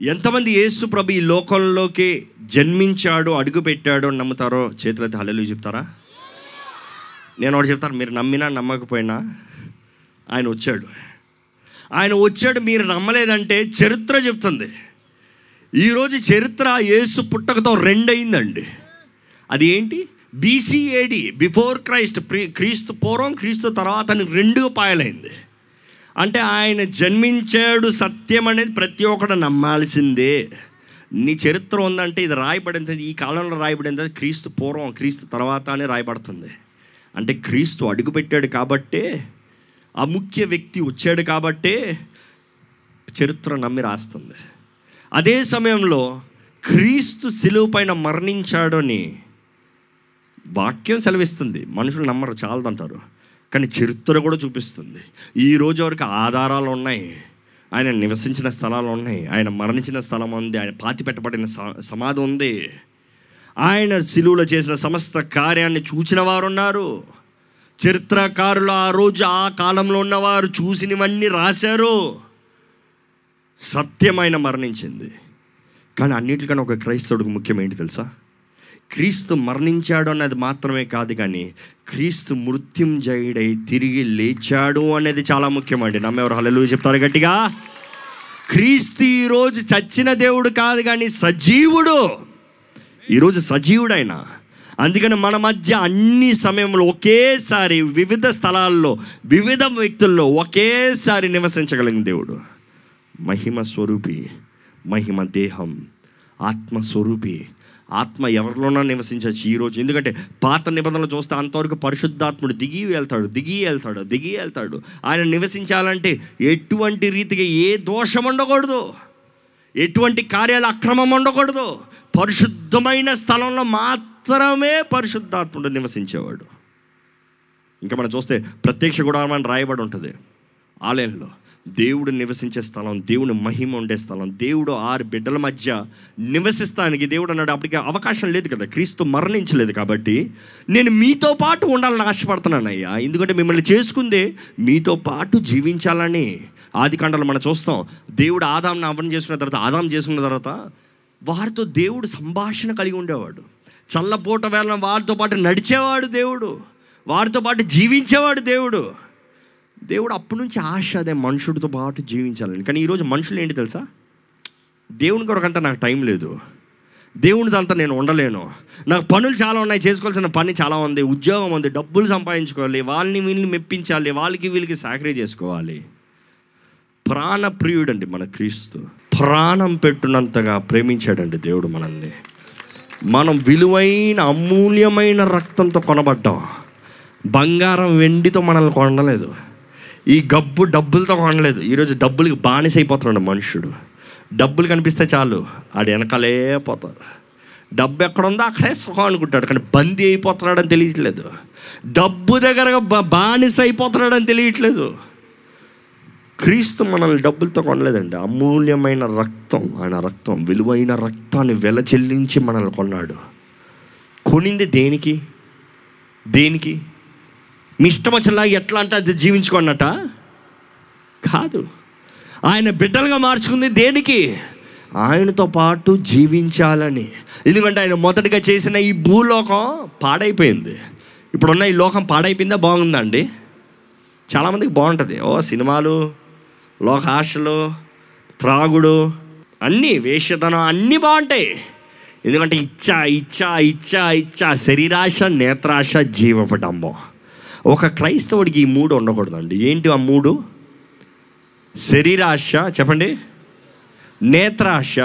ఎంతమంది యేసు ప్రభు ఈ లోకంలోకి జన్మించాడు అడుగు పెట్టాడు అని నమ్ముతారో చేతులైతే హల్లెలు చెప్తారా? నేను ఒకటి చెప్తాను మీరు నమ్మినా నమ్మకపోయినా ఆయన వచ్చాడు. ఆయన వచ్చాడు మీరు నమ్మలేదంటే చరిత్ర చెప్తుంది. ఈరోజు చరిత్ర యేసు పుట్టకతో రెండయిందండి. అది ఏంటి బీసీఏడి బిఫోర్ క్రైస్ట్ ప్రీ క్రీస్తు పూర్వం క్రీస్తు తర్వాత రెండుగా పాయలైంది. అంటే ఆయన జన్మించాడు సత్యం అనేది ప్రతి ఒక్కడు నమ్మాల్సిందే. నీ చరిత్ర ఉందంటే ఇది రాయబడింది ఈ కాలంలో రాయబడింది క్రీస్తు పూర్వం క్రీస్తు తర్వాత అని రాయబడుతుంది. అంటే క్రీస్తు అడుగుపెట్టాడు కాబట్టే ఆ ముఖ్య వ్యక్తి వచ్చాడు కాబట్టే చరిత్ర నమ్మి రాస్తుంది. అదే సమయంలో క్రీస్తు శిలువ పైన మరణించాడని వాక్యం సెలవిస్తుంది. మనుషులు నమ్మరు చాలదంటారు. కానీ చరిత్ర కూడా చూపిస్తుంది. ఈ రోజు వరకు ఆధారాలు ఉన్నాయి. ఆయన నివసించిన స్థలాలు ఉన్నాయి. ఆయన మరణించిన స్థలం ఉంది. ఆయన పాతి పెట్టబడిన స- సమాధి ఉంది. ఆయన శిలువలో చేసిన సమస్త కార్యాన్ని చూచిన వారు ఉన్నారు చరిత్రకారులు ఆ రోజు ఆ కాలంలో ఉన్నవారు చూసినవన్నీ రాశారు. సత్యమైన మరణించింది. కానీ అన్నిటికన్నా ఒక క్రైస్తవుడికి ముఖ్యం ఏంటి తెలుసా? క్రీస్తు మరణించాడు అన్నది మాత్రమే కాదు కానీ క్రీస్తు మృత్యుంజయుడై తిరిగి లేచాడు అనేది చాలా ముఖ్యమండి. నమ్మెవరు హల్లెలూయా చెప్తారు గట్టిగా? క్రీస్తు ఈరోజు చచ్చిన దేవుడు కాదు కానీ సజీవుడు. ఈరోజు సజీవుడైన. అందుకని మన మధ్య అన్ని సమయంలో ఒకేసారి వివిధ స్థలాల్లో వివిధ వ్యక్తుల్లో ఒకేసారి నివసించగలిగిన దేవుడు. మహిమ స్వరూపి మహిమ దేహం ఆత్మ స్వరూపి ఆత్మ ఎవరిలోనా నివసించవచ్చు ఈరోజు ఎందుకంటే పాత నిబంధనలు చూస్తే అంతవరకు పరిశుద్ధాత్ముడు దిగి వెళ్తాడు దిగి వెళ్తాడు దిగి వెళ్తాడు. ఆయన నివసించాలంటే ఎటువంటి రీతిగా ఏ దోషం ఉండకూడదు. ఎటువంటి కార్యాలు అక్రమం ఉండకూడదు. పరిశుద్ధమైన స్థలంలో మాత్రమే పరిశుద్ధాత్ముడు నివసించేవాడు. ఇంకా మనం చూస్తే ప్రత్యక్ష గుడారం అని రాయబడి ఉంటుంది. ఆలయంలో. దేవుడు నివసించే స్థలం దేవుని మహిమ ఉండే స్థలం. దేవుడు ఆరు బిడ్డల మధ్య నివసిస్తానికి దేవుడు అన్నాడు. అప్పటికి అవకాశం లేదు కదా. క్రీస్తు మరణించలేదు కాబట్టి నేను మీతో పాటు ఉండాలని ఆశపడుతున్నాను అయ్యా. ఎందుకంటే మిమ్మల్ని చేసుకుందే మీతో పాటు జీవించాలని ఆది కాండలో మనం చూస్తాం. దేవుడు ఆదాంను అవ్వని చేసుకున్న తర్వాత ఆదాం చేసుకున్న తర్వాత వారితో దేవుడు సంభాషణ కలిగి ఉండేవాడు. చల్లపూట వేళ వారితో పాటు నడిచేవాడు దేవుడు. వారితో పాటు జీవించేవాడు దేవుడు. దేవుడు అప్పటి నుంచి ఆశ అదే మనుషుడితో పాటు జీవించాలని. కానీ ఈరోజు మనుషులు ఏంటి తెలుసా? దేవుని కొరకంతా నాకు టైం లేదు. దేవునిదంతా నేను ఉండలేను. నాకు పనులు చాలా ఉన్నాయి చేసుకోవాల్సిన పని చాలా ఉంది ఉద్యోగం ఉంది డబ్బులు సంపాదించుకోవాలి వాళ్ళని వీళ్ళని మెప్పించాలి వాళ్ళకి వీళ్ళకి సాకరీ చేసుకోవాలి. ప్రాణప్రియుడండి మన క్రీస్తు. ప్రాణం పెట్టునంతగా ప్రేమించాడండి దేవుడు మనల్ని. మనం విలువైన అమూల్యమైన రక్తంతో కొనబడ్డాం. బంగారం వెండితో మనల్ని కొనలేదు. ఈ గబ్బు డబ్బులతో కొనలేదు ఈరోజు డబ్బులకి బానిస అయిపోతున్నాడు మనుషుడు. డబ్బులు కనిపిస్తే చాలు ఆడు వెనకాలే పోతారు డబ్బు ఎక్కడుందో అక్కడే సుఖం అనుకుంటాడు కానీ బందీ అయిపోతున్నాడని తెలియట్లేదు. డబ్బు దగ్గర బానిస అయిపోతున్నాడని తెలియట్లేదు. క్రీస్తు మనల్ని డబ్బులతో కొనలేదండి. అమూల్యమైన రక్తం ఆయన రక్తం విలువైన రక్తాన్ని వెల చెల్లించి మనల్ని కొన్నాడు. కొనింది దేనికి? దేనికి? మీ ఇష్టం వచ్చేలాగా ఎట్లా అంటే అది జీవించుకోనట కాదు. ఆయన బిడ్డలుగా మార్చుకుంది దేనికి? ఆయనతో పాటు జీవించాలని. ఎందుకంటే ఆయన మొదటిగా చేసిన ఈ భూలోకం పాడైపోయింది. ఇప్పుడున్న ఈ లోకం పాడైపోయిందా? బాగుందా అండి? చాలామందికి బాగుంటుంది. ఓ సినిమాలు లోక ఆశలు త్రాగుడు అన్నీ వేషధనం అన్నీ బాగుంటాయి. ఎందుకంటే ఇచ్చా ఇచ్చా ఇచ్చా ఇచ్చా శరీరాశ నేత్రాశ జీవపడంబం ఒక క్రైస్తవుడికి ఈ మూడు ఉండకూడదండి. ఏంటి ఆ మూడు? శరీరాశ చెప్పండి. నేత్రాశ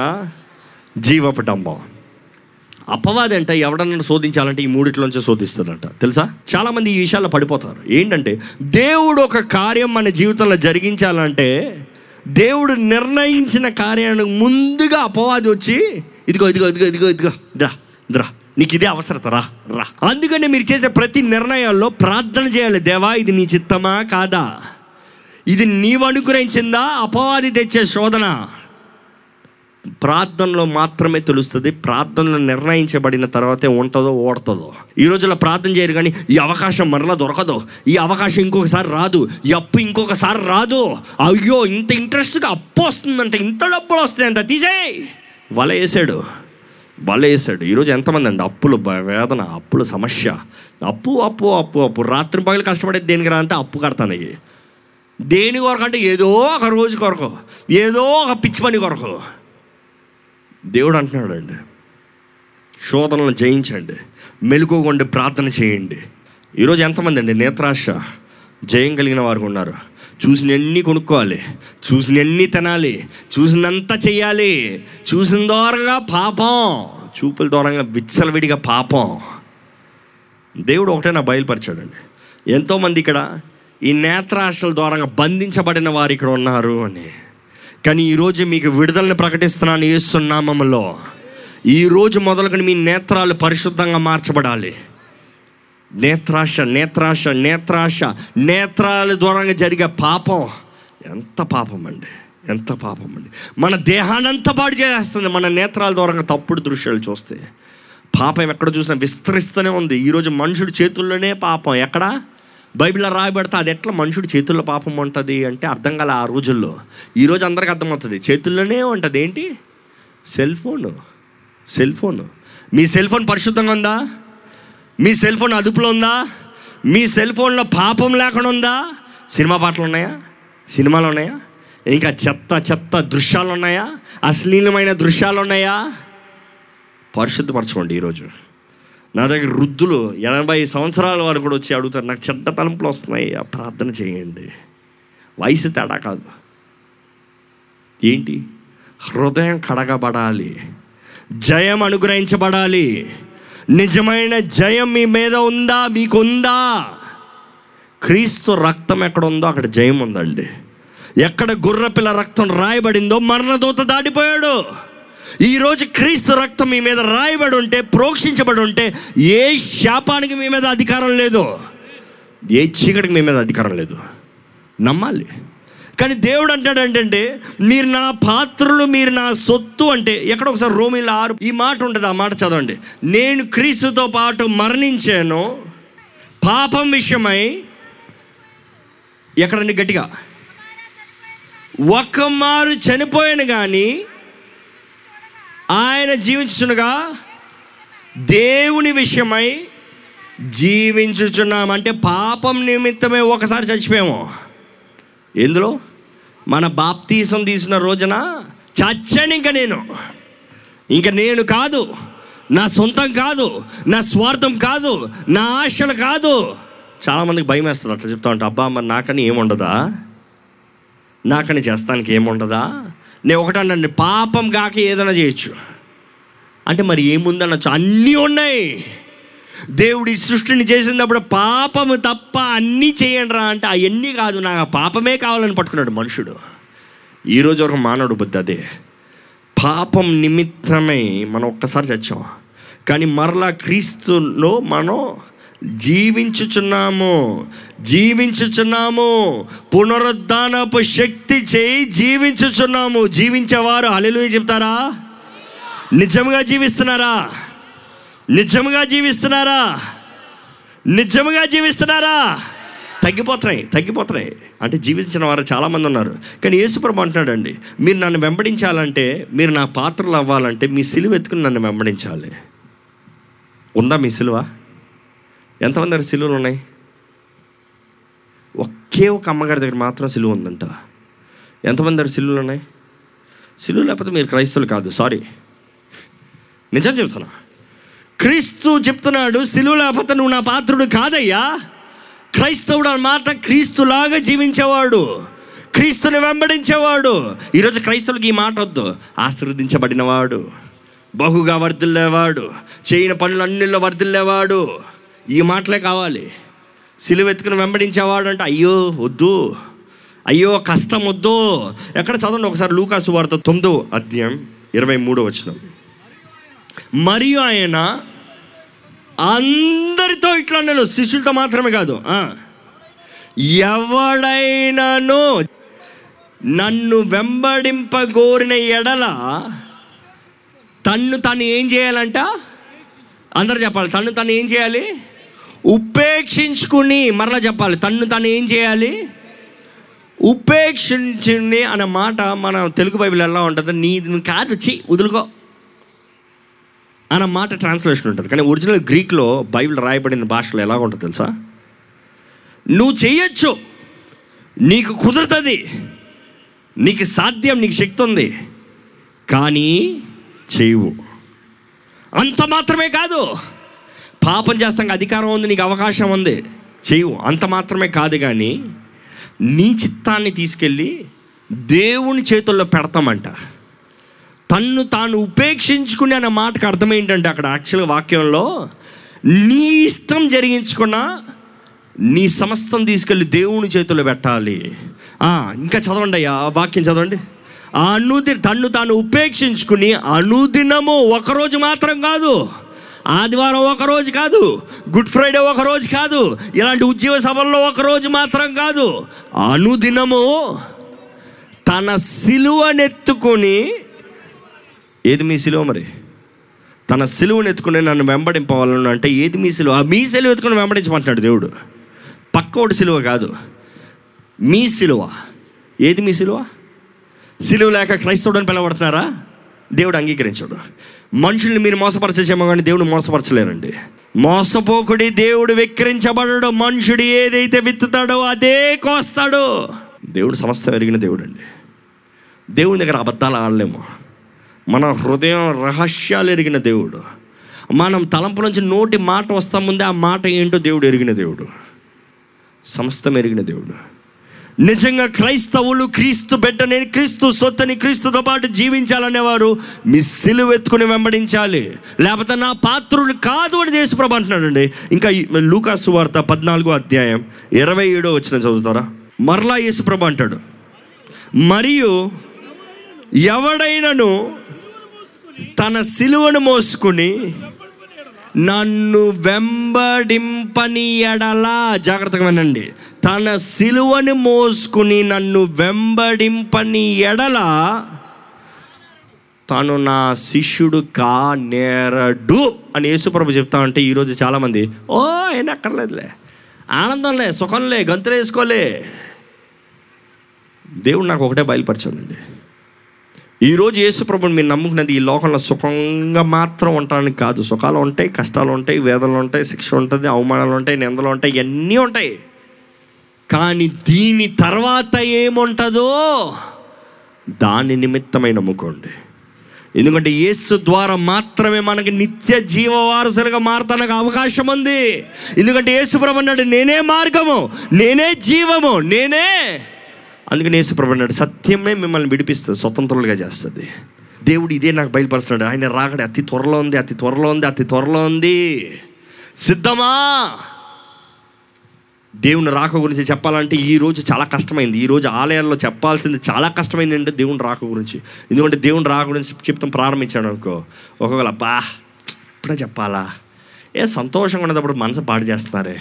జీవపటంబం. అపవాది అంటే ఎవడన్నా శోధించాలంటే ఈ మూడిట్లోంచే శోధిస్తాడంట. తెలుసా? చాలామంది ఈ విషయాల్లో పడిపోతారు. ఏంటంటే దేవుడు ఒక కార్యం మన జీవితంలో జరిగించాలంటే దేవుడు నిర్ణయించిన కార్యానికి ముందుగా అపవాది వచ్చి ఇదిగో ఇదిగో ఇదిగో ఇదిగో ఇదిగో ద్రా ద్రా నీకు ఇదే అవసరత రా రా. అందుకనే మీరు చేసే ప్రతి నిర్ణయాల్లో ప్రార్థన చేయాలి. దేవా ఇది నీ చిత్తమా కాదా? ఇది నీవు అనుగ్రహించిందా? అపవాది తెచ్చే శోధన. ప్రార్థనలో మాత్రమే తెలుస్తుంది. ప్రార్థనలో నిర్ణయించబడిన తర్వాతే ఉంటుందో ఓడుతుందో. ఈ రోజుల్లో ప్రార్థన చేయరు కానీ ఈ అవకాశం మరలా దొరకదు. ఈ అవకాశం ఇంకొకసారి రాదు. ఈ అప్పు ఇంకొకసారి రాదు. అయ్యో ఇంత ఇంట్రెస్ట్గా అప్పు వస్తుందంటే ఇంత డబ్బులు వస్తాయంట తీసేయ్. వల వేసాడు. వల ఈరోజు ఎంతమంది అండి? అప్పులు బ- వేదన అప్పుల సమస్య. అప్పు అప్పు అప్పు అప్పు. రాత్రి పగలు కష్టపడేది దేనికి రా అంటే అప్పు కడతాను దేని కొరకు అంటే ఏదో ఒక రోజు కొరకు. ఏదో ఒక పిచ్చి పని కొరకు. దేవుడు అంటున్నాడు అండి శోధనలు జయించండి. మెలుకోకుండా ప్రార్థన చేయండి. ఈరోజు ఎంతమంది అండి? నేత్రాశ. జయం కలిగిన వారు ఉన్నారు. చూసినన్ని కొనుక్కోవాలి చూసినన్ని తినాలి చూసినంత చెయ్యాలి చూసిన దూరంగా పాపం చూపుల దూరంగా విచ్చలవిడిగా పాపం. దేవుడు ఒకటే నా బయలుపరిచాడండి. ఎంతోమంది ఇక్కడ ఈ నేత్రాశల ద్వారంగా బంధించబడిన వారు ఇక్కడ ఉన్నారు అని. కానీ ఈరోజు మీకు విడుదలని ప్రకటిస్తున్నాను ఏస్తున్నామలో ఈరోజు మొదలుకొని మీ నేత్రాలు పరిశుద్ధంగా మార్చబడాలి. నేత్రాశ నేత్రాశ నేత్రాశ. నేత్రాల ద్వారా జరిగే పాపం. ఎంత పాపం అండి ఎంత పాపం అండి మన దేహాన్నంతా పాడు చేస్తుంది మన నేత్రాల ద్వారా తప్పుడు దృశ్యాలు చూస్తే. పాపం ఎక్కడ చూసినా విస్తరిస్తూనే ఉంది. ఈరోజు మనుషుడి చేతుల్లోనే పాపం. ఎక్కడ? బైబిల్లో రాయబడితే అది ఎట్లా మనుషుడి చేతుల్లో పాపం ఉంటుంది అంటే అర్థం కాలే ఆ రోజుల్లో. ఈరోజు అందరికి అర్థమవుతుంది. చేతుల్లోనే ఉంటుంది. ఏంటి? Cell phone. Cell phone. మీ సెల్ ఫోన్ పరిశుద్ధంగా ఉందా? మీ సెల్ ఫోన్ అదుపులో ఉందా? మీ సెల్ ఫోన్లో పాపం లేకుండా ఉందా? సినిమా పాటలు ఉన్నాయా? సినిమాలు ఉన్నాయా? ఇంకా చెత్త చెత్త దృశ్యాలు ఉన్నాయా? అశ్లీలమైన దృశ్యాలు ఉన్నాయా? పరిశుద్ధపరచుకోండి ఈరోజు. నా దగ్గర వృద్ధులు ఎనభై సంవత్సరాల వారు కూడా వచ్చి అడుగుతారు నాకు చెడ్డ తలంపులు వస్తున్నాయి ఆ ప్రార్థన చేయండి. వయసు తేడా కాదు. ఏంటి? హృదయం కడగబడాలి. జయం అనుగ్రహించబడాలి. నిజమైన జయం మీ మీద ఉందా? మీకుందా? క్రీస్తు రక్తం ఎక్కడ ఉందో అక్కడ జయం ఉందండి. ఎక్కడ గుర్రపిల్ల రక్తం రాయబడిందో మరణదూత దాటిపోయాడు. ఈరోజు క్రీస్తు రక్తం మీ మీద రాయబడి ఉంటే ప్రోక్షించబడి ఉంటే ఏ శాపానికి మీ మీద అధికారం లేదు. ఏ చీకటికి మీ మీద అధికారం లేదు. నమ్మాలి. కానీ దేవుడు అంటాడు ఏంటంటే మీరు నా పాత్రలు మీరు నా సొత్తు అంటే ఎక్కడ ఒకసారి రోమిల ఆరు ఈ మాట ఉంటుంది ఆ మాట చదవండి. నేను క్రీస్తుతో పాటు మరణించాను పాపం విషయమై ఎక్కడండి గట్టిగా? ఒక్క మారు చనిపోయాను కానీ ఆయన జీవించుచునగా దేవుని విషయమై జీవించుచున్నాం. అంటే పాపం నిమిత్తమే ఒకసారి చచ్చిపోయాము. ఎందులో? మన బాప్తీసం తీసిన రోజున చచ్చాను ఇంకా నేను. ఇంకా నేను కాదు. నా సొంతం కాదు. నా స్వార్థం కాదు. నా ఆశలు కాదు. చాలామందికి భయం వేస్తారు అట్లా చెప్తా ఉంటా అబ్బా మరి నాకని ఏముండదా? నాకని చేస్తానికి ఏముండదా? నేను ఒకటండి పాపం కాక ఏదైనా చేయొచ్చు. అంటే మరి ఏముందనొచ్చు అన్నీ ఉన్నాయి. దేవుడు ఈ సృష్టిని చేసినప్పుడు పాపము తప్ప అన్నీ చేయండి రా అంటే అవన్నీ కాదు నాకు పాపమే కావాలని పట్టుకున్నాడు మనుషుడు. ఈరోజు ఒక మానవుడు బుద్ధి అదే. పాపం నిమిత్తమై మనం ఒక్కసారి చచ్చాం. కానీ మరలా క్రీస్తులో మనం జీవించుచున్నాము. జీవించుచున్నాము. పునరుద్ధానపు శక్తి చేయి జీవించుచున్నాము. జీవించేవారు అలెలు చెప్తారా? నిజంగా జీవిస్తున్నారా? నిజముగా జీవిస్తున్నారా? నిజముగా జీవిస్తున్నారా? తగ్గిపోతున్నాయి తగ్గిపోతున్నాయి. అంటే జీవించిన వారు చాలామంది ఉన్నారు. కానీ యేసుప్రభు అంటున్నాడండి మీరు నన్ను వెంబడించాలంటే మీరు నా పాత్రలు అవ్వాలంటే మీ సిలువ ఎత్తుకుని నన్ను వెంబడించాలి. ఉందా మీ సిలువ? ఎంతమంది దగ్గర సిలువలు ఉన్నాయి? ఒకే ఒక అమ్మగారి దగ్గర మాత్రం సిలువ ఉందంట. ఎంతమంది దగ్గర సిలువలు ఉన్నాయి? సిలువ లేకపోతే మీరు క్రైస్తవులు కాదు సారీ. నిజం చెబుతున్నా. క్రీస్తు చెప్తున్నాడు సిలువ నువ్వు నా పాత్రుడు కాదయ్యా. క్రైస్తవుడు అన్నమాట క్రీస్తులాగా జీవించేవాడు. క్రీస్తుని వెంబడించేవాడు. ఈరోజు క్రైస్తవులకి ఈ మాట వద్దు. ఆశీర్వదించబడినవాడు. బహుగా వర్ధిల్లేవాడు. చేయని పనులు అన్నిల్లో వర్ధిల్లేవాడు. ఈ మాటలే కావాలి. సిలువ ఎత్తుకుని వెంబడించేవాడు అంటే అయ్యో వద్దు. అయ్యో కష్టం వద్దు. ఎక్కడ చదవండి ఒకసారి లూకాసు వార్త తొమ్మిదో అధ్యాయం ఇరవై మూడో వచ్చినాం మరియు ఆయన అందరితో ఇట్లా నేను శిష్యులతో మాత్రమే కాదు. ఎవడైనాను నన్ను వెంబడింపగోరిన ఎడల తన్ను తను ఏం చేయాలంట? అందరు చెప్పాలి. తన్ను తను ఏం చేయాలి? ఉపేక్షించుకుని మరలా చెప్పాలి. తన్ను తను ఏం చేయాలి? ఉపేక్షించుని అనే మాట మన తెలుగు బైబిల్ ఎలా ఉంటుంది? నీ కాదు. చి వదులుకో. అన్న మాట ట్రాన్స్లేషన్ ఉంటుంది. కానీ ఒరిజినల్ గ్రీక్లో బైబిల్ రాయబడిన భాషలో ఎలా ఉంటుంది తెలుసా? నువ్వు చేయొచ్చు. నీకు కుదురుతుంది. నీకు సాధ్యం నీకు శక్తి ఉంది. కానీ చేయవు. అంత మాత్రమే కాదు. పాపం చేస్తాం అధికారం ఉంది నీకు అవకాశం ఉంది. చేయవు. అంత మాత్రమే కాదు కానీ నీ చిత్తాన్ని తీసుకెళ్ళి దేవుని చేతుల్లో పెడతామంట. తన్ను తాను ఉపేక్షించుకుని అన్న మాటకు అర్థం ఏంటంటే అక్కడ యాక్చువల్గా వాక్యంలో నీ ఇష్టం జరిగించుకున్న నీ సమస్తం తీసుకెళ్ళి దేవుని చేతుల్లో పెట్టాలి. ఇంకా చదవండి అయ్యా ఆ వాక్యం చదవండి. ఆ అనుది తన్ను తాను ఉపేక్షించుకుని అనుదినము ఒకరోజు మాత్రం కాదు ఆదివారం ఒకరోజు కాదు గుడ్ ఫ్రైడే ఒక రోజు కాదు ఇలాంటి ఉద్యోగ సభల్లో ఒకరోజు మాత్రం కాదు అనుదినము తన సిలువనెత్తుకొని ఏది మీ సిలువ మరి? తన సిలువను ఎత్తుకుని నన్ను వెంబడింపవాలను అంటే ఏది మీ సిలువ? ఆ మీ సిలువ ఎత్తుకుని వెంబడించమంటున్నాడు దేవుడు. పక్కోటి సిలువ కాదు. మీ సిలువ. ఏది మీ సిలువ? సిలువ లేక క్రైస్తవుడని పిలవడుతున్నారా దేవుడు అంగీకరించడు. మనుషుల్ని మీరు మోసపరచేసేమో కానీ దేవుడు మోసపరచలేరండి. మోసపోకుడి దేవుడు విక్రించబడడు. మనుషుడు ఏదైతే విత్తుతాడో అదే కోస్తాడు. దేవుడు సమస్త ఎరిగిన దేవుడు అండి దేవుని దగ్గర అబద్ధాలు ఆడలేము. మన హృదయం రహస్యాలు ఎరిగిన దేవుడు. మనం తలంపు నుంచి నోటి మాట వస్తా ముందే ఆ మాట ఏంటో దేవుడు ఎరిగిన దేవుడు. సమస్తం ఎరిగిన దేవుడు. నిజంగా క్రైస్తవులు క్రీస్తు బిడ్డ నేను క్రీస్తు సొత్తని క్రీస్తుతో పాటు జీవించాలనేవారు మీ సిలువ ఎత్తుకుని వెంబడించాలి. లేకపోతే నా పాత్రులు కాదు అని దేశప్రభ అంటున్నాడండి. ఇంకా లూకాసు వార్త పద్నాలుగో అధ్యాయం ఇరవై ఏడో వచ్చిన చదువుతారా? మరలా యేసుప్రభ అంటాడు. మరియు ఎవడైనను తన సిలువను మోసుకుని నన్ను వెంబడింపని ఎడలా జాగ్రత్తగా వినండి తన సిలువను మోసుకుని నన్ను వెంబడింపని ఎడల తను నా శిష్యుడు కా నేరడు అని యేసుప్రభు చెప్తా అంటే ఈరోజు చాలామంది ఓ ఆయన అక్కర్లేదులే ఆనందంలే సుఖంలే గంతులు వేసుకోలే దేవుడు నాకు ఒకటే బయలుపరచండి ఈరోజు యేసుప్రభుని మీరు నమ్ముకున్నది ఈ లోకంలో సుఖంగా మాత్రం ఉండడానికి కాదు. సుఖాలు ఉంటాయి కష్టాలు ఉంటాయి వేదనలు ఉంటాయి శిక్ష ఉంటుంది అవమానాలు ఉంటాయి నిందలు ఉంటాయి ఇవన్నీ ఉంటాయి. కానీ దీని తర్వాత ఏముంటుందో దాని నిమిత్తమై నమ్ముకోండి. ఎందుకంటే యేసు ద్వారా మాత్రమే మనకి నిత్య జీవ వారసులుగా మారతానికి అవకాశం ఉంది. ఎందుకంటే యేసు ప్రభు అన్నాడు నేనే మార్గము నేనే జీవము నేనే అందుకని యేసు అన్నాడు సత్యమే మిమ్మల్ని విడిపిస్తుంది స్వతంత్రులుగా చేస్తుంది. దేవుడు ఇదే నాకు బయలుపరుస్తున్నాడు. ఆయన రాకడే అతి త్వరలో ఉంది అతి త్వరలో ఉంది అతి త్వరలో ఉంది. సిద్ధమా? దేవుని రాక గురించి చెప్పాలంటే ఈ రోజు చాలా కష్టమైంది. ఈ రోజు ఆలయాల్లో చెప్పాల్సింది చాలా కష్టమైంది అంటే దేవుని రాక గురించి. ఎందుకంటే దేవుని రాక గురించి చెప్తాం ప్రారంభించాడు అనుకో. ఒకవేళ బా ఇప్పుడే చెప్పాలా? ఏ సంతోషంగా ఉన్నప్పుడు మనసు పాడు చేస్తున్నారే?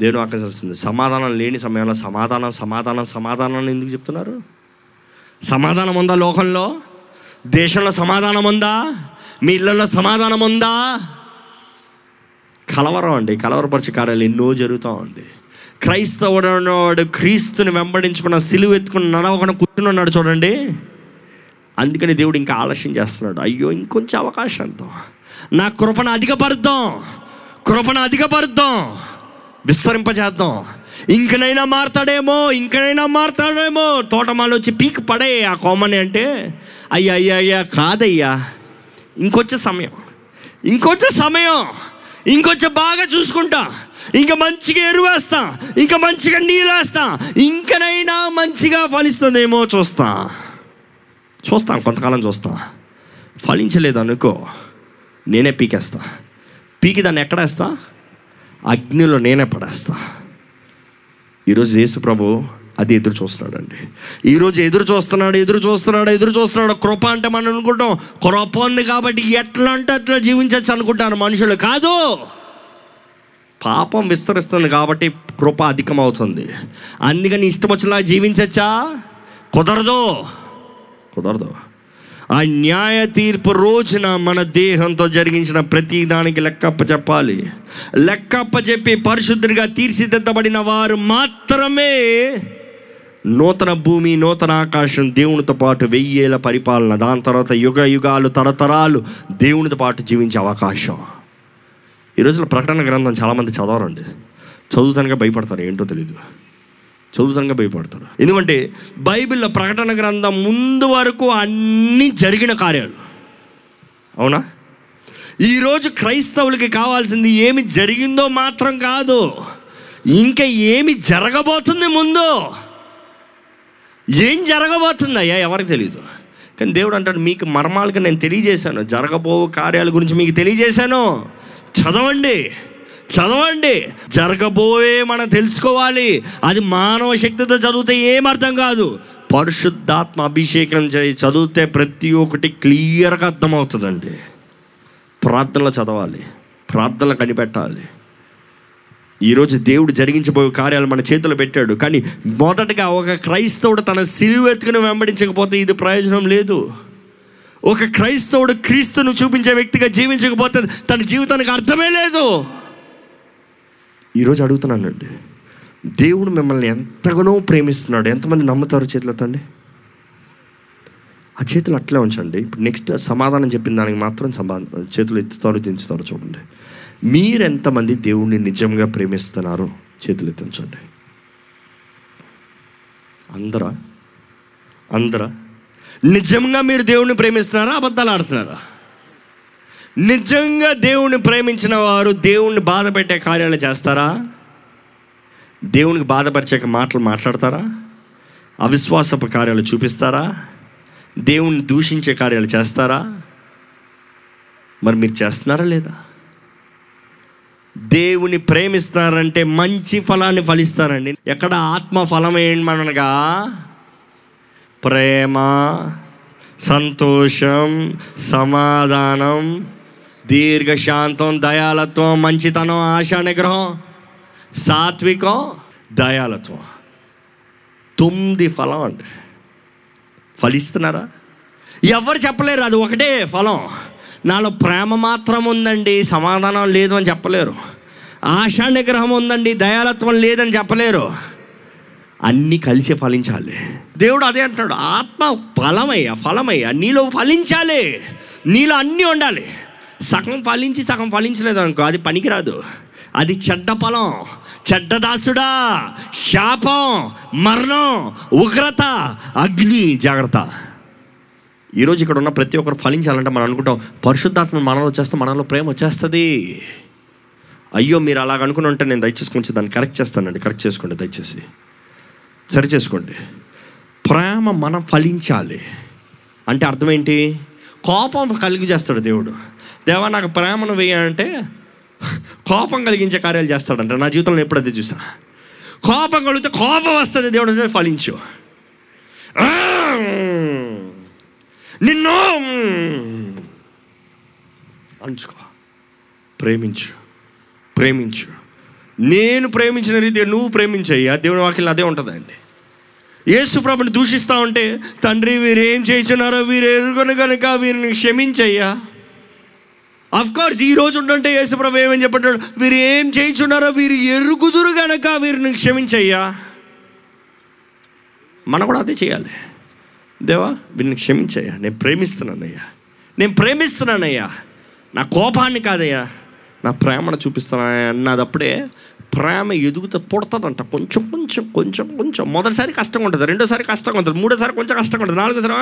దేవుని ఆకర్షిస్తుంది సమాధానం లేని సమయంలో సమాధానం సమాధానం సమాధానం ఎందుకు చెప్తున్నారు? సమాధానం ఉందా లోకంలో? దేశంలో సమాధానం ఉందా? మీ ఇళ్ళల్లో సమాధానం ఉందా? కలవరం అండి. కలవరపరిచే కార్యాలు ఎన్నో జరుగుతూ ఉంది. క్రైస్తవుడు క్రీస్తుని వెంబడించుకున్న సిలువ ఎత్తుకుని నడవకుండా కూర్చుని ఉన్నాడు చూడండి. అందుకని దేవుడు ఇంకా ఆలస్యం చేస్తున్నాడు. అయ్యో ఇంకొంచెం అవకాశంతో నా కృపను అధికపరుద్దాం. కృపను అధికపరుద్దాం. విస్తరింపజేద్దాం. ఇంకనైనా మారతాడేమో ఇంకనైనా మారతాడేమో. తోటమాలు వచ్చి పీక్ పడే ఆ కోమని అంటే అయ్యా అయ్యా అయ్యా కాదయ్యా. ఇంకొచ్చే సమయం. ఇంకొచ్చే సమయం. ఇంకొచ్చే బాగా చూసుకుంటా. ఇంకా మంచిగా ఎరువేస్తా. ఇంకా మంచిగా నీళ్ళు వేస్తా ఇంకనైనా మంచిగా ఫలిస్తుందేమో చూస్తా. చూస్తాను కొంతకాలం చూస్తా. ఫలించలేదు అనుకో నేనే పీకేస్తా. పీకి దాన్ని ఎక్కడేస్తా అగ్నిలో నేనే పడేస్తా. ఈరోజు యేసు ప్రభు అది ఎదురు చూస్తున్నాడండి. ఈరోజు ఎదురు చూస్తున్నాడు ఎదురు చూస్తున్నాడు ఎదురు చూస్తున్నాడు. కృప అంటే మనం అనుకుంటాం కృప ఉంది కాబట్టి ఎట్లా అంటే అట్లా జీవించవచ్చు అనుకుంటాను మనుషులు. కాదు! పాపం విస్తరిస్తుంది కాబట్టి కృప అధికమవుతుంది. అందుకని ఇష్టం వచ్చేలా జీవించచ్చా? కుదరదు. కుదరదు. ఆ న్యాయ తీర్పు రోజున మన దేహంతో జరిగించిన ప్రతి దానికి లెక్కప్ప చెప్పాలి. లెక్కప్ప చెప్పి పరిశుద్ధుడిగా తీర్చిదిద్దబడిన వారు మాత్రమే నూతన భూమి నూతన ఆకాశం దేవునితో పాటు వెయ్యేల పరిపాలన దాని తర్వాత యుగ యుగాలు తరతరాలు దేవునితో పాటు జీవించే అవకాశం. ఈ రోజున ప్రకటన గ్రంథం చాలామంది చదవరండి. చదువుతానిగా భయపడతారు ఏంటో తెలియదు చదువుతానుగా భయపడతారు. ఎందుకంటే బైబిల్లో ప్రకటన గ్రంథం ముందు వరకు అన్నీ జరిగిన కార్యాలు. అవునా? ఈరోజు క్రైస్తవులకి కావాల్సింది ఏమి జరిగిందో మాత్రం కాదు. ఇంకా ఏమి జరగబోతుంది ముందు? ఏం జరగబోతుంది? అయ్యా ఎవరికి తెలియదు కానీ దేవుడు అంటాడు మీకు మర్మాలకు నేను తెలియజేశాను. జరగబో కార్యాల గురించి మీకు తెలియజేశాను. చదవండి. చదవండి. జరగబోయే మనం తెలుసుకోవాలి. అది మానవ శక్తితో చదివితే ఏం అర్థం కాదు. పరిశుద్ధాత్మ అభిషేకం చేయి. చదివితే ప్రతి ఒక్కటి క్లియర్గా అర్థమవుతుందండి. ప్రార్థనలో చదవాలి. ప్రార్థనలు కనిపెట్టాలి. ఈరోజు దేవుడు జరిగించబోయే కార్యాలు మన చేతిలో పెట్టాడు. కానీ మొదటగా ఒక క్రైస్తవుడు తన సిలువెత్తుకుని వెంబడించకపోతే ఇది ప్రయోజనం లేదు. ఒక క్రైస్తవుడు క్రీస్తును చూపించే వ్యక్తిగా జీవించకపోతే తన జీవితానికి అర్థమే లేదు. ఈరోజు అడుగుతున్నానండి. దేవుడు మిమ్మల్ని ఎంతగానో ప్రేమిస్తున్నాడు. ఎంతమంది నమ్ముతారు చేతులతండి ఆ చేతులు అట్లే ఉంచండి. ఇప్పుడు నెక్స్ట్ సమాధానం చెప్పిన దానికి మాత్రం సమా చేతులు ఎత్తుతారు దించుతారు చూడండి. మీరు ఎంతమంది దేవుణ్ణి నిజంగా ప్రేమిస్తున్నారు చేతులు ఎత్తించండి అందరా? అందరా? నిజంగా మీరు దేవుణ్ణి ప్రేమిస్తున్నారా? అబద్ధాలు ఆడుతున్నారా? నిజంగా దేవుణ్ణి ప్రేమించిన వారు దేవుణ్ణి బాధపెట్టే కార్యాలు చేస్తారా? దేవునికి బాధపరిచే మాటలు మాట్లాడతారా? అవిశ్వాసపు కార్యాలు చూపిస్తారా? దేవుణ్ణి దూషించే కార్యాలు చేస్తారా? మరి మీరు చేస్తున్నారా లేదా? దేవుని ప్రేమిస్తారంటే మంచి ఫలాన్ని ఫలిస్తారండి. ఎక్కడ ఆత్మ ఫలం ఏమనగా ప్రేమ సంతోషం సమాధానం దీర్ఘశాంతం దయాలత్వం మంచితనం ఆశా నిగ్రహం సాత్వికం దయాలత్వం తొమ్మిది ఫలం అండి. ఫలిస్తున్నారా? ఎవరు చెప్పలేరు అది ఒకటే ఫలం. నాలో ప్రేమ మాత్రం ఉందండి సమాధానం లేదు అని చెప్పలేరు. ఆశా నిగ్రహం ఉందండి దయాలత్వం లేదని చెప్పలేరు. అన్నీ కలిసి ఫలించాలి. దేవుడు అదే అంటున్నాడు ఆత్మ ఫలమయ్యా ఫలమయ్యా నీలో ఫలించాలి నీలో అన్నీ ఉండాలి. సగం ఫలించి సగం ఫలించలేదు అనుకో అది పనికిరాదు. అది చెడ్డ ఫలం చెడ్డ దాసుడా శాపం మరణం ఉగ్రత అగ్ని జాగ్రత్త. ఈరోజు ఇక్కడ ఉన్న ప్రతి ఒక్కరు ఫలించాలంటే మనం అనుకుంటాం పరిశుద్ధాత్మ మనలో వచ్చేస్తే మనలో ప్రేమ వచ్చేస్తుంది. అయ్యో మీరు అలాగ అనుకుని ఉంటే నేను దయచేసి కొంచెం దాన్ని కరెక్ట్ చేస్తానండి. కరెక్ట్ చేసుకోండి దయచేసి. సరి చేసుకోండి. ప్రేమ మనం ఫలించాలి. అంటే అర్థం ఏంటి? కోపం కలిగి చేస్తాడు దేవుడు. దేవా నాకు ప్రేమను వేయాలంటే కోపం కలిగించే కార్యాలు చేస్తాడంట. నా జీవితంలో ఎప్పుడు అది చూసా కోపం కలిగితే కోపం వస్తుంది. దేవుడు ఫలించు. నిన్ను అంచుకో. ప్రేమించు. ప్రేమించు. నేను ప్రేమించిన రీతి నువ్వు ప్రేమించయ్యా. దేవుని వాక్యం అదే ఉంటుందండి యేసు ప్రభుని దూషిస్తా ఉంటే తండ్రి వీరేం ఏం చేయించున్నారో వీరు ఎరుగను కనుక వీరిని క్షమించయ్యా. కోర్స్ ఈ రోజు ఉండంటే యేసుప్రభు ఏమని చెప్పాడు వీరు ఏం చేయించున్నారో వీరు ఎరుగుదురు గనక వీరిని క్షమించయ్యా. మనం కూడా అదే చేయాలి. దేవా వీరిని క్షమించయ్యా. నేను ప్రేమిస్తున్నానయ్యా. నేను ప్రేమిస్తున్నానయ్యా. నా కోపాన్ని కాదయ్యా. నా ప్రేమను చూపిస్తున్నానయ్యా. అన్నదప్పుడే ప్రేమ ఎదుగుతూ పుడతాదంట. కొంచెం కొంచెం కొంచెం కొంచెం. మొదటిసారి కష్టంగా ఉంటుంది రెండోసారి కష్టంగా ఉంటుంది మూడోసారి కొంచెం కష్టంగా ఉంటుంది నాలుగోసారి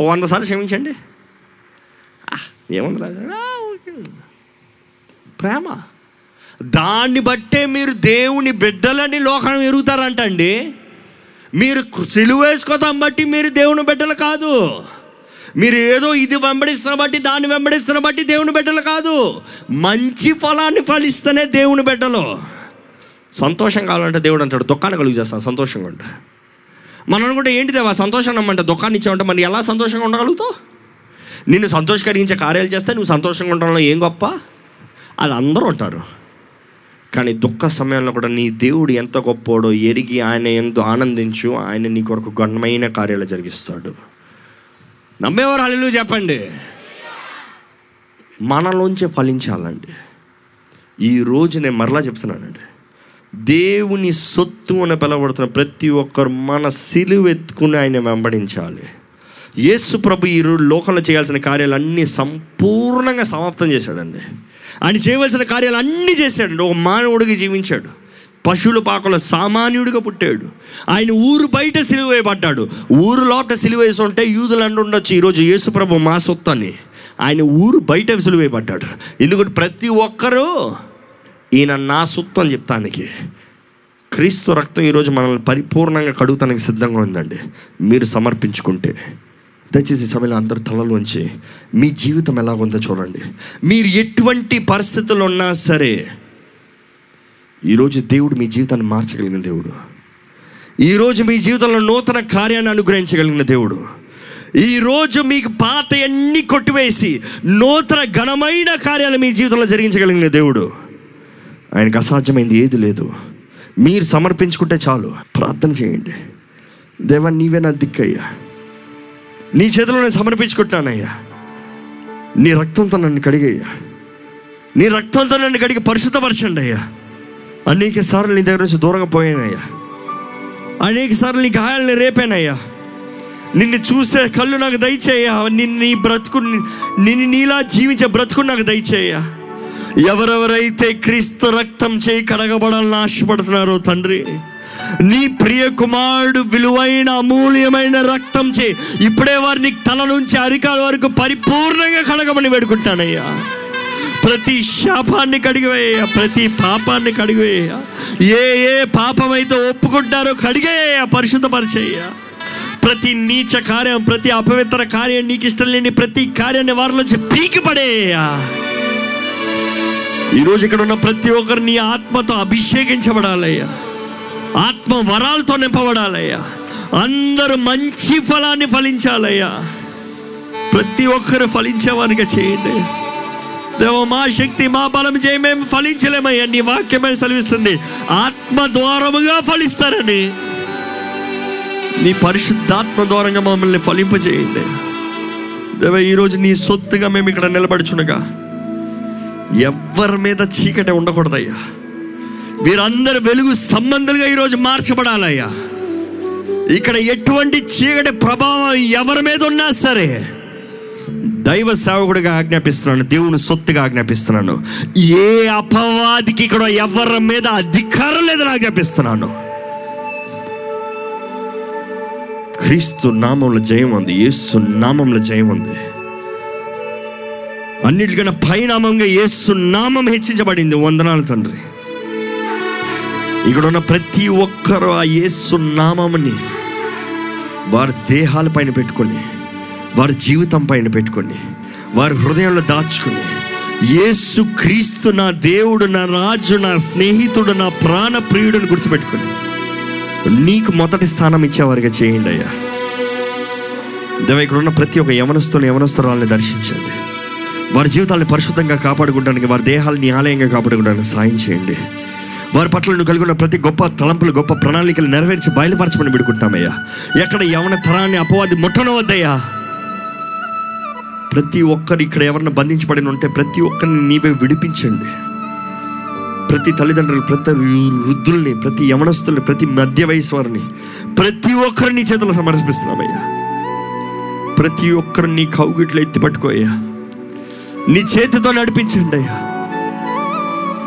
ఓ వంద సార్లు క్షమించండి. ఏముంది రాజా? ప్రేమ. దాన్ని బట్టే మీరు దేవుని బిడ్డలని లోకం ఎరుగుతారంటండి. మీరు సిలువ వేసుకోతాం బట్టి మీరు దేవుని బిడ్డలు కాదు. మీరు ఏదో ఇది వెంబడిస్తున్న బట్టి దాన్ని వెంబడిస్తున్న బట్టి దేవుని బిడ్డలు కాదు. మంచి ఫలాన్ని ఫలిస్తేనే దేవుని బిడ్డలు. సంతోషం కావాలంటే దేవుడు అంటాడు దుఃఖాన్ని కలుగు చేస్తాను సంతోషంగా ఉంటా మనం అనుకుంటే ఏంటి దేవా సంతోషం నమ్మంటే దుఃఖాన్ని ఇచ్చామంటే మరి ఎలా సంతోషంగా ఉండగలుగుతావు? నిన్ను సంతోషకరించే కార్యాలు చేస్తే నువ్వు సంతోషంగా ఉండడంలో ఏం గొప్ప? అది అందరూ ఉంటారు. కానీ దుఃఖ సమయంలో కూడా నీ దేవుడు ఎంత గొప్పోడో ఎరిగి ఆయన ఎంతో ఆనందించు ఆయన నీ కొరకు ఘనమైన కార్యాలు జరిగిస్తాడు. నమ్మేవారు హల్లు చెప్పండి. మనలోంచే ఫలించాలండి. ఈ రోజు నేను మరలా చెప్తున్నానండి. దేవుని సొత్తు అని పిలవడుతున్న ప్రతి ఒక్కరు మన సిలువెత్తుకుని ఆయన వెంబడించాలి. యేసు ప్రభు ఈ లోకంలో చేయాల్సిన కార్యాలన్నీ సంపూర్ణంగా సమాప్తం చేశాడండి. ఆయన చేయవలసిన కార్యాలు అన్నీ చేశాడండి. ఒక మానవుడిగా జీవించాడు. పశువుల పాకలో సామాన్యుడిగా పుట్టాడు. ఆయన ఊరు బయట సిలువేయబడ్డాడు. ఊరు లోపల సిలువ వేసి ఉంటే యూదులు అండి ఉండొచ్చు ఈరోజు యేసుప్రభు మా సొత్తు అని ఆయన ఊరు బయట సిలువేయబడ్డాడు. ఎందుకంటే ప్రతి ఒక్కరూ ఈయన నా సొత్తు అని చెప్తానికి. క్రీస్తు రక్తం ఈరోజు మనల్ని పరిపూర్ణంగా కడుగుతానికి సిద్ధంగా ఉందండి. మీరు సమర్పించుకుంటే. దయచేసి సమయంలో అందరు తలలోంచి మీ జీవితం ఎలా ఉందో చూడండి. మీరు ఎటువంటి పరిస్థితులు ఉన్నా సరే ఈరోజు దేవుడు మీ జీవితాన్ని మార్చగలిగిన దేవుడు. ఈరోజు మీ జీవితంలో నూతన కార్యాన్ని అనుగ్రహించగలిగిన దేవుడు. ఈరోజు మీకు పాత అన్ని కొట్టివేసి నూతన ఘనమైన కార్యాలు మీ జీవితంలో జరిగించగలిగిన దేవుడు. ఆయనకు అసాధ్యమైంది ఏది లేదు. మీరు సమర్పించుకుంటే చాలు. ప్రార్థన చేయండి. దేవా నీవే నా దిక్కయ్యా. నీ చేతిలో నేను సమర్పించుకుంటానయ్యా నీ రక్తంతో నన్ను కడిగయ్యా. నీ రక్తంతో నన్ను కడిగి పరిశుద్ధపరచండి అయ్యా అనేక సార్లు నీ దగ్గర నుంచి దూరంగా పోయానయ్యా. అనేక సార్లు నీ గాయాలని రేపానయ్యా. నిన్ను చూసే కళ్ళు నాకు దయచేయ నిన్ను నీ బ్రతుకు నిన్ను నీలా జీవించే బ్రతుకు నాకు దయచేయ ఎవరెవరైతే క్రీస్తు రక్తం చేయి కడగబడాలని ఆశపడుతున్నారో తండ్రి నీ ప్రియ కుమారుడు విలువైన అమూల్యమైన రక్తం చే ఇప్పుడే వారిని తల నుంచి అరికాల వరకు పరిపూర్ణంగా కడగమని వేడుకుంటానయ్యా. ప్రతి శాపాన్ని కడిగివేయ ప్రతి పాపాన్ని కడిగివేయ ఏ ఏ పాపం అయితే ఒప్పుకుంటారో కడిగేయ పరిశుద్ధపరిచేయ ప్రతి నీచ కార్యం ప్రతి అపవిత్ర కార్యం నీకు ఇష్టం లేని ప్రతి కార్యాన్ని వారిలోంచి పీకి పడేయ ఈరోజు ఇక్కడ ఉన్న ప్రతి ఒక్కరు నీ ఆత్మతో అభిషేకించబడాలయ్యా. ఆత్మ వరాలతో నింపబడాలయ్యా. అందరూ మంచి ఫలాన్ని ఫలించాలయ్యా. ప్రతి ఒక్కరు ఫలించేవారిగా చేయండి. దేవ మా శక్తి మా బలం చేయి మేము ఫలించలేమయ్యా. నీ వాక్యమే సెలవిస్తుంది. ఆత్మ ద్వారముగా ఫలిస్తారని. నీ పరిశుద్ధాత్మ ద్వారంగా మమ్మల్ని ఫలింపజేయండి. దేవ ఈరోజు నీ సొత్తుగా మేము ఇక్కడ నిలబడుచునగా ఎవరి మీద చీకటి ఉండకూడదయ్యా. వీరందరూ వెలుగు సంబంధులుగా ఈరోజు మార్చబడాలయ్యా. ఇక్కడ ఎటువంటి చీకటి ప్రభావం ఎవరి మీద ఉన్నా సరే దైవ సేవకుడిగా ఆజ్ఞాపిస్తున్నాను దేవుని సొత్తుగా ఆజ్ఞాపిస్తున్నాను. ఏ అపవాదికి ఇక్కడ ఎవరి మీద అధికారం లేదని ఆజ్ఞాపిస్తున్నాను. క్రీస్తు నామంలో జయం ఉంది యేసు నామంలో జయం ఉంది. అన్నిటికన్నా పైనామంగా యేసు నామం హెచ్చించబడింది వందనాలు తండ్రి. ఇక్కడ ఉన్న ప్రతి ఒక్కరు ఆ యేసు నామముని వారి దేహాల పైన పెట్టుకొని వారి జీవితం పైన పెట్టుకొని వారి హృదయంలో దాచుకుని యేసు క్రీస్తు నా దేవుడు నా రాజు నా స్నేహితుడు నా ప్రాణ ప్రియుడిని గుర్తుపెట్టుకొని నీకు మొదటి స్థానం ఇచ్చేవారిగా చేయండి అయ్యా. దేవ ఇక్కడ ఉన్న ప్రతి ఒక్క యవనస్తుని యవనస్తురాలని దర్శించండి. వారి జీవితాన్ని పరిశుద్ధంగా కాపాడుకోవడానికి వారి దేహాలని ఆలయంగా కాపాడుకోవడానికి సాయం చేయండి. వారి పట్ల నువ్వు కలిగిన ప్రతి గొప్ప తలంపులు గొప్ప ప్రణాళికలు నెరవేర్చి బయలుపరచమని పెడుకుంటామయ్యా ఎక్కడ యవన తరాన్ని అపవాది ముట్టనవద్దయ్యా ప్రతి ఒక్కరు ఇక్కడ ఎవరిని బంధించబడిన ఉంటే ప్రతి ఒక్కరిని నీవే విడిపించండి. ప్రతి తల్లిదండ్రులు ప్రతి వృద్ధుల్ని ప్రతి యవనస్తుల్ని ప్రతి మధ్య వయసు వారిని ప్రతి ఒక్కరిని నీ చేతులు సమర్పిస్తున్నామయ్యా. ప్రతి ఒక్కరిని నీ కౌగిట్లో ఎత్తి పట్టుకోయ్యా. నీ చేతితో నడిపించండి అయ్యా.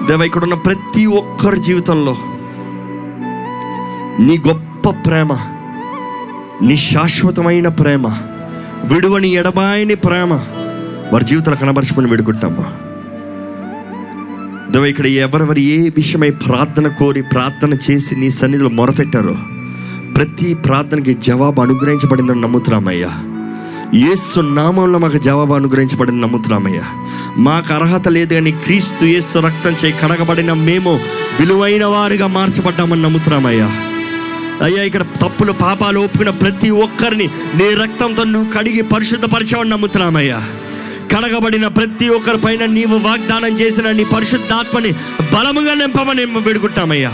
దేవ ఇక్కడ ఉన్న ప్రతి ఒక్కరి జీవితంలో నీ గొప్ప ప్రేమ నీ శాశ్వతమైన ప్రేమ విడువని ఎడబాయని ప్రేమ వారి జీవితంలో కనబరచుకొని విడుకుంటామా దేవ ఇక్కడ ఎవరెవరు ఏ విషయమై ప్రార్థన కోరి ప్రార్థన చేసి నీ సన్నిధిలో మొరపెట్టారో ప్రతి ప్రార్థనకి జవాబు అనుగ్రహించబడిందని నమ్ముతున్నామయ్యా. యేసు నామంలో మాకు జవాబు అనుగ్రహించబడిన నమ్ముతున్నామయ్యా. మాకు అర్హత లేదు కానీ క్రీస్తు ఏసు రక్తం చేయి కడగబడిన మేము విలువైన వారిగా మార్చబడ్డామని నమ్ముతున్నామయ్యా. అయ్యా ఇక్కడ తప్పులు పాపాలు ఒప్పుకున్న ప్రతి ఒక్కరిని నీ రక్తంతో నువ్వు కడిగి పరిశుద్ధపరిచావని నమ్ముతున్నామయ్యా. కడగబడిన ప్రతి ఒక్కరి పైన నీవు వాగ్దానం చేసిన నీ పరిశుద్ధాత్మని బలముగా నింపమని వేడుకుంటామయ్యా.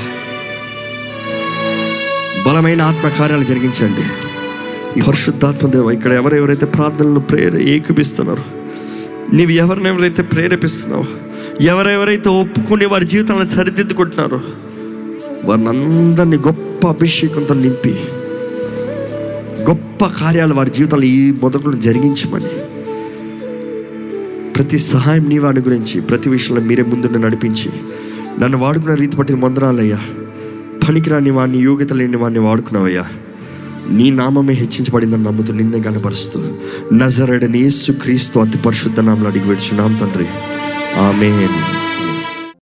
బలమైన ఆత్మకార్యాలు జరిగించండి. ఈ పరిశుద్ధాత్మ దేవ ఇక్కడ ఎవరెవరైతే ప్రార్థనలు ప్రేర ఏకపిస్తున్నారో నీవు ఎవరినెవరైతే ప్రేరేపిస్తున్నావు ఎవరెవరైతే ఒప్పుకొని వారి జీవితాలను సరిదిద్దుకుంటున్నారో వారిని అందరినీ గొప్ప అభిషేకంతో నింపి గొప్ప కార్యాలు వారి జీవితంలో ఈ మొదట్లో జరిగించమని ప్రతి సహాయం నీవు అనుగురించి ప్రతి విషయంలో మీరే ముందుండి నడిపించి నన్ను వాడుకున్న రీతి పట్టిన మందరాలయ్యా పనికిరాని వాడిని యోగ్యత లేని వాడిని వాడుకున్నావయ్యా. నీ నామమే హెచ్చించబడిందని నమ్ముతూ నిన్నే కనపరుస్తూ నజరడని యేసు క్రీస్తు అతి పరిశుద్ధ నామలు అడిగి పెడుచున్నాం తండ్రి. ఆమె